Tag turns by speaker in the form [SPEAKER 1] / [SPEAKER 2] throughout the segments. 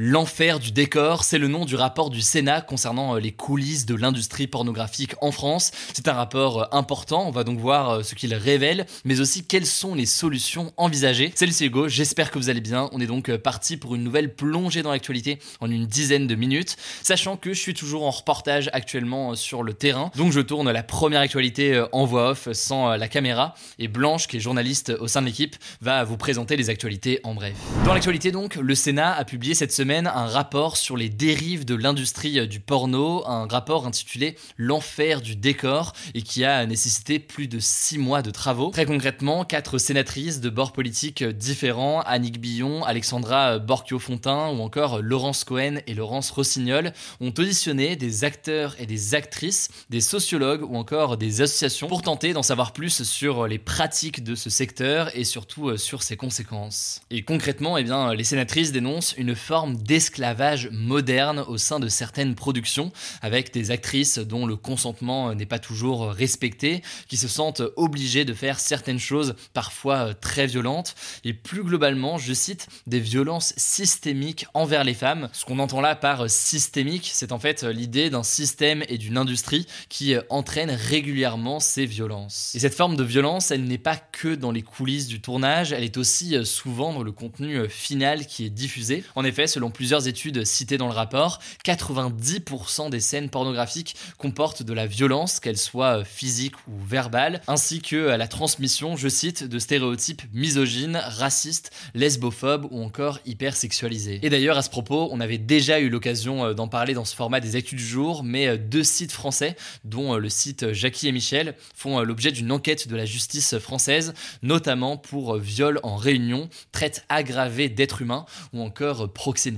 [SPEAKER 1] L'enfer du décor, c'est le nom du rapport du Sénat concernant euh, les coulisses de l'industrie pornographique en France. C'est un rapport euh, important, on va donc voir euh, ce qu'il révèle, mais aussi quelles sont les solutions envisagées. Salut c'est Hugo, j'espère que vous allez bien. On est donc parti pour une nouvelle plongée dans l'actualité en une dizaine de minutes, sachant que je suis toujours en reportage actuellement sur le terrain. Donc je tourne la première actualité en voix off sans la caméra, et Blanche, qui est journaliste au sein de l'équipe, va vous présenter les actualités en bref. Dans l'actualité donc, le Sénat a publié cette semaine un rapport sur les dérives de l'industrie euh, du porno, un rapport intitulé L'enfer du décor et qui a nécessité plus de six mois de travaux. Très concrètement, quatre sénatrices de bords politiques différents, Annick Billon, Alexandra Borchio-Fontin ou encore Laurence Cohen et Laurence Rossignol, ont auditionné des acteurs et des actrices, des sociologues ou encore des associations pour tenter d'en savoir plus sur les pratiques de ce secteur et surtout euh, sur ses conséquences. Et concrètement, eh bien, les sénatrices dénoncent une forme d'esclavage moderne au sein de certaines productions, avec des actrices dont le consentement n'est pas toujours respecté, qui se sentent obligées de faire certaines choses parfois très violentes, et plus globalement, je cite, des violences systémiques envers les femmes. Ce qu'on entend là par systémique, c'est en fait l'idée d'un système et d'une industrie qui entraîne régulièrement ces violences. Et cette forme de violence, elle n'est pas que dans les coulisses du tournage, elle est aussi souvent dans le contenu final qui est diffusé. En effet, selon plusieurs études citées dans le rapport, 90% des scènes pornographiques comportent de la violence, qu'elle soit physique ou verbale, ainsi que la transmission, je cite, de stéréotypes misogynes, racistes, lesbophobes ou encore hypersexualisés. Et d'ailleurs, à ce propos, on avait déjà eu l'occasion euh, d'en parler dans ce format des actus du jour, mais euh, deux sites français, dont euh, le site Jackie et Michel, font l'objet d'une enquête de la justice française, notamment pour viol en réunion, traite aggravée d'êtres humains ou encore proxénétisme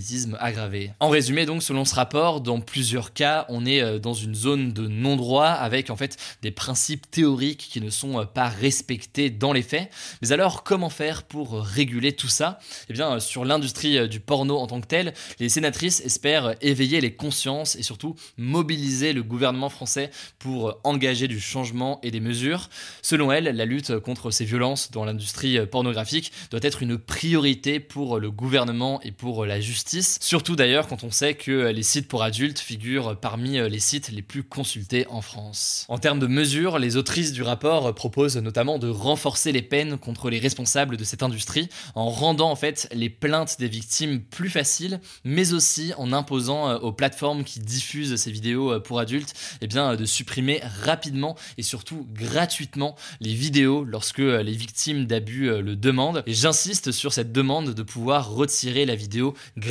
[SPEAKER 1] En résumé, donc, selon ce rapport, dans plusieurs cas, on est euh, dans une zone de non-droit avec en fait des principes théoriques qui ne sont euh, pas respectés dans les faits. Mais alors, comment faire pour réguler tout ça? Eh bien, euh, sur l'industrie du porno en tant que telle, les sénatrices espèrent éveiller les consciences et surtout mobiliser le gouvernement français pour engager du changement et des mesures. Selon elles, la lutte contre ces violences dans l'industrie pornographique doit être une priorité pour le gouvernement et pour la justice surtout d'ailleurs quand on sait que les sites pour adultes figurent parmi euh, les sites les plus consultés en France. En termes de mesures, les autrices du rapport proposent notamment de renforcer les peines contre les responsables de cette industrie en rendant en fait les plaintes des victimes plus faciles, mais aussi en imposant euh, aux plateformes qui diffusent ces vidéos euh, pour adultes eh bien, de supprimer rapidement et surtout gratuitement les vidéos lorsque les victimes d'abus le demandent. Et j'insiste sur cette demande de pouvoir retirer la vidéo gratuitement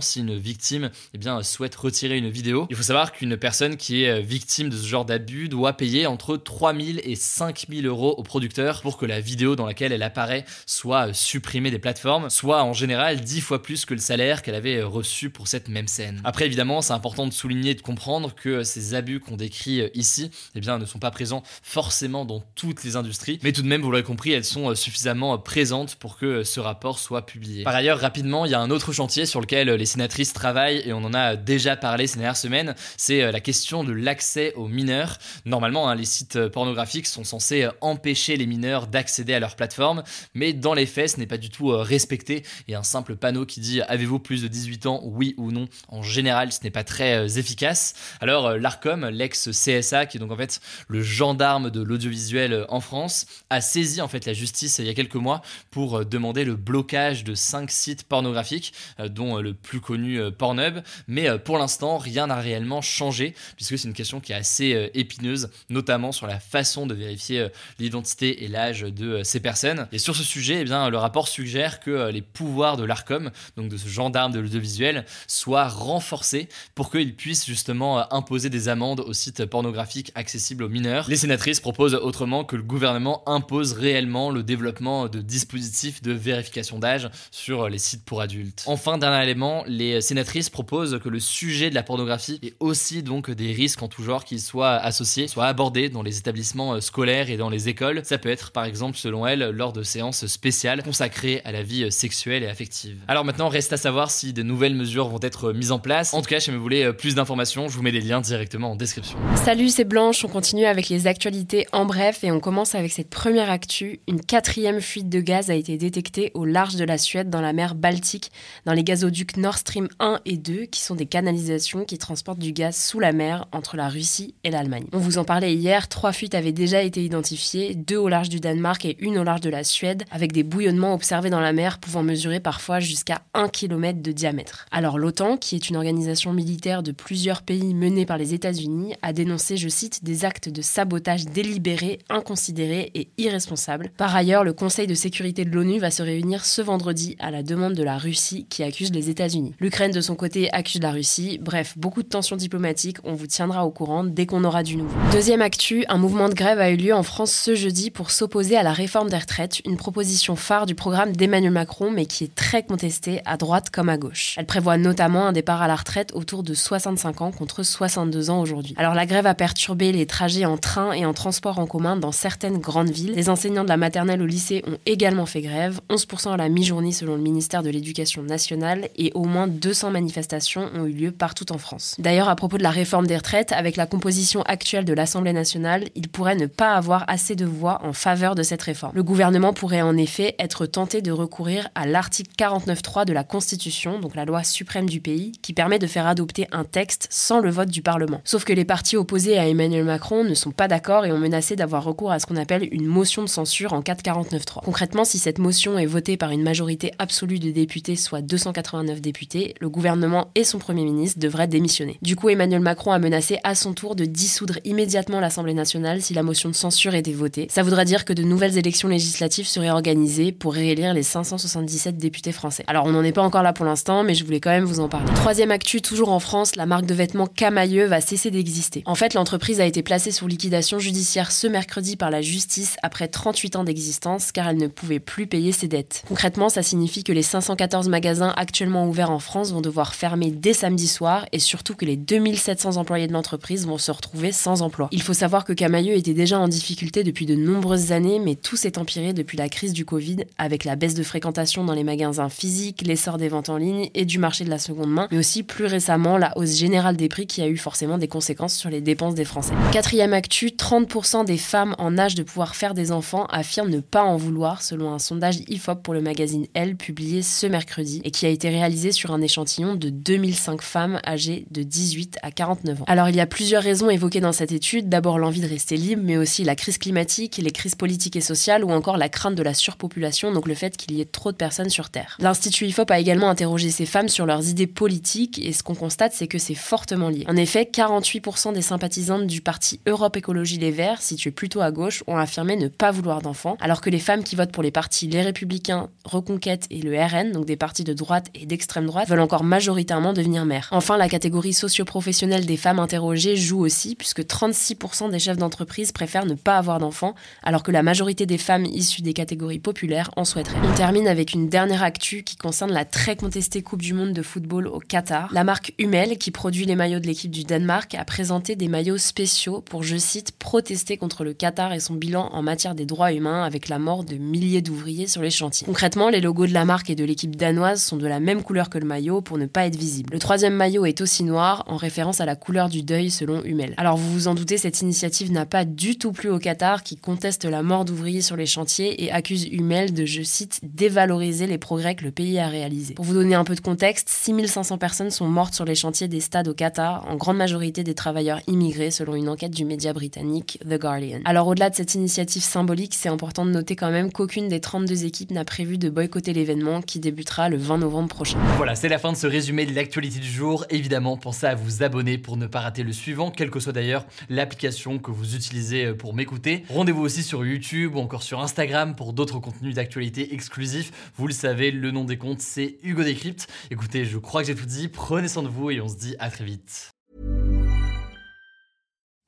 [SPEAKER 1] si une victime eh bien, souhaite retirer une vidéo. Il faut savoir qu'une personne qui est euh, victime de ce genre d'abus doit payer entre 3000 et 5000 euros au producteur pour que la vidéo dans laquelle elle apparaît soit euh, supprimée des plateformes, soit en général 10 fois plus que le salaire qu'elle avait euh, reçu pour cette même scène. Après évidemment, c'est important de souligner et de comprendre que ces abus qu'on décrit ici eh bien, ne sont pas présents forcément dans toutes les industries, mais tout de même, vous l'aurez compris, elles sont suffisamment présentes pour que ce rapport soit publié. Par ailleurs, rapidement, il y a un autre chantier sur lequel les sénatrices travaillent, et on en a déjà parlé ces dernières semaines, c'est euh, la question de l'accès aux mineurs. Normalement, hein, les sites euh, pornographiques sont censés euh, empêcher les mineurs d'accéder à leur plateforme, mais dans les faits, ce n'est pas du tout respecté. Et un simple panneau qui dit avez-vous plus de 18 ans, oui ou non, en général, ce n'est pas très efficace. Alors, l'ARCOM, l'ex-CSA, qui est donc en fait le gendarme de l'audiovisuel en France, a saisi en fait la justice il y a quelques mois pour demander le blocage de 5 sites pornographiques, dont le plus connu euh, Pornhub, mais euh, pour l'instant rien n'a réellement changé puisque c'est une question qui est assez euh, épineuse, notamment sur la façon de vérifier l'identité et l'âge de ces personnes. Et sur ce sujet, eh bien, le rapport suggère que les pouvoirs de l'ARCOM, donc de ce gendarme de l'audiovisuel, soient renforcés pour qu'il puisse justement imposer des amendes aux sites pornographiques accessibles aux mineurs. Les sénatrices proposent autrement que le gouvernement impose réellement le développement de dispositifs de vérification d'âge sur les sites pour adultes. Enfin, dernier élément, les sénatrices proposent que le sujet de la pornographie et aussi donc des risques en tout genre qu'ils soient associés, soient abordés dans les établissements scolaires et dans les écoles. Ça peut être par exemple, selon elles, lors de séances spéciales consacrées à la vie sexuelle et affective. Alors maintenant, reste à savoir si de nouvelles mesures vont être mises en place. En tout cas, si vous voulez plus d'informations, je vous mets des liens directement en description.
[SPEAKER 2] Salut, c'est Blanche. On continue avec les actualités en bref et on commence avec cette première actu. Une quatrième fuite de gaz a été détectée au large de la Suède dans la mer Baltique, dans les gazoducs Nord Stream 1 et 2, qui sont des canalisations qui transportent du gaz sous la mer entre la Russie et l'Allemagne. On vous en parlait hier, trois fuites avaient déjà été identifiées, deux au large du Danemark et une au large de la Suède, avec des bouillonnements observés dans la mer pouvant mesurer parfois jusqu'à 1 km de diamètre. Alors l'OTAN, qui est une organisation militaire de plusieurs pays menée par les États-Unis, a dénoncé, je cite, des actes de sabotage délibérés, inconsidérés et irresponsables. Par ailleurs, le Conseil de sécurité de l'ONU va se réunir ce vendredi à la demande de la Russie qui accuse les États-Unis. L'Ukraine de son côté accuse la Russie. Bref, beaucoup de tensions diplomatiques. On vous tiendra au courant dès qu'on aura du nouveau. Deuxième actu, un mouvement de grève a eu lieu en France ce jeudi pour s'opposer à la réforme des retraites, une proposition phare du programme d'Emmanuel Macron mais qui est très contestée à droite comme à gauche. Elle prévoit notamment un départ à la retraite autour de 65 ans contre 62 ans aujourd'hui. Alors la grève a perturbé les trajets en train et en transport en commun dans certaines grandes villes. Les enseignants de la maternelle au lycée ont également fait grève, 11% à la mi-journée selon le ministère de l'Éducation nationale et au moins 200 manifestations ont eu lieu partout en France. D'ailleurs, à propos de la réforme des retraites, avec la composition actuelle de l'Assemblée nationale, il pourrait ne pas avoir assez de voix en faveur de cette réforme. Le gouvernement pourrait en effet être tenté de recourir à l'article 49.3 de la Constitution, donc la loi suprême du pays, qui permet de faire adopter un texte sans le vote du Parlement. Sauf que les partis opposés à Emmanuel Macron ne sont pas d'accord et ont menacé d'avoir recours à ce qu'on appelle une motion de censure en cas de 49.3. Concrètement, si cette motion est votée par une majorité absolue de députés, soit 289 députés, le gouvernement et son Premier ministre devraient démissionner. Du coup, Emmanuel Macron a menacé à son tour de dissoudre immédiatement l'Assemblée nationale si la motion de censure était votée. Ça voudra dire que de nouvelles élections législatives seraient organisées pour réélire les 577 députés français. Alors on n'en est pas encore là pour l'instant, mais je voulais quand même vous en parler. Troisième actu, toujours en France, la marque de vêtements Camailleux va cesser d'exister. En fait, l'entreprise a été placée sous liquidation judiciaire ce mercredi par la justice après 38 ans d'existence car elle ne pouvait plus payer ses dettes. Concrètement, ça signifie que les 514 magasins actuellement ouverts en France vont devoir fermer dès samedi soir et surtout que les 2700 employés de l'entreprise vont se retrouver sans emploi. Il faut savoir que Camailleux était déjà en difficulté depuis de nombreuses années, mais tout s'est empiré depuis la crise du Covid avec la baisse de fréquentation dans les magasins physiques, l'essor des ventes en ligne et du marché de la seconde main, mais aussi plus récemment la hausse générale des prix qui a eu forcément des conséquences sur les dépenses des Français. Quatrième actu, 30% des femmes en âge de pouvoir faire des enfants affirment ne pas en vouloir selon un sondage IFOP pour le magazine Elle publié ce mercredi et qui a été réalisé sur un échantillon de 2005 femmes âgées de 18 à 49 ans. Alors il y a plusieurs raisons évoquées dans cette étude, d'abord l'envie de rester libre, mais aussi la crise climatique, les crises politiques et sociales ou encore la crainte de la surpopulation, donc le fait qu'il y ait trop de personnes sur Terre. L'Institut IFOP a également interrogé ces femmes sur leurs idées politiques et ce qu'on constate c'est que c'est fortement lié. En effet, 48% des sympathisantes du parti Europe Écologie Les Verts, situé plutôt à gauche, ont affirmé ne pas vouloir d'enfants, alors que les femmes qui votent pour les partis Les Républicains, Reconquête et le RN, donc des partis de droite et d'extrême droite, veulent encore majoritairement devenir mères. Enfin, la catégorie socio-professionnelle des femmes interrogées joue aussi, puisque 36% des chefs d'entreprise préfèrent ne pas avoir d'enfants, alors que la majorité des femmes issues des catégories populaires en souhaiteraient. On termine avec une dernière actu qui concerne la très contestée Coupe du Monde de football au Qatar. La marque Hummel, qui produit les maillots de l'équipe du Danemark, a présenté des maillots spéciaux pour, je cite, protester contre le Qatar et son bilan en matière des droits humains avec la mort de milliers d'ouvriers sur les chantiers. Concrètement, les logos de la marque et de l'équipe danoise sont de la même couleur que le maillot pour ne pas être visibles. Le troisième maillot est aussi noir, en référence à la couleur du deuil selon Hummel. Alors vous vous en doutez, cette initiative n'a pas du tout plu au Qatar qui conteste la mort d'ouvriers sur les chantiers et accuse Hummel de, je cite, dévaloriser les progrès que le pays a réalisés. Pour vous donner un peu de contexte, 6500 personnes sont mortes sur les chantiers des stades au Qatar, en grande majorité des travailleurs immigrés selon une enquête du média britannique The Guardian. Alors au-delà de cette initiative symbolique, c'est important de noter quand même qu'aucune des 32 équipes n'a prévu de boycotter l'événement qui débutera le 20 novembre prochain.
[SPEAKER 1] Voilà, c'est la fin de ce résumé de l'actualité du jour. Évidemment, pensez à vous abonner pour ne pas rater le suivant, quelle que soit d'ailleurs l'application que vous utilisez pour m'écouter. Rendez-vous aussi sur YouTube ou encore sur Instagram pour d'autres contenus d'actualité exclusifs. Vous le savez, le nom des comptes, c'est Hugo Décrypte. Écoutez, je crois que j'ai tout dit. Prenez soin de vous et on se dit à très vite.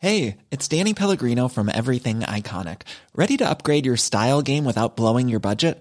[SPEAKER 3] Hey, it's Danny Pellegrino from Everything Iconic. Ready to upgrade your style game without blowing your budget?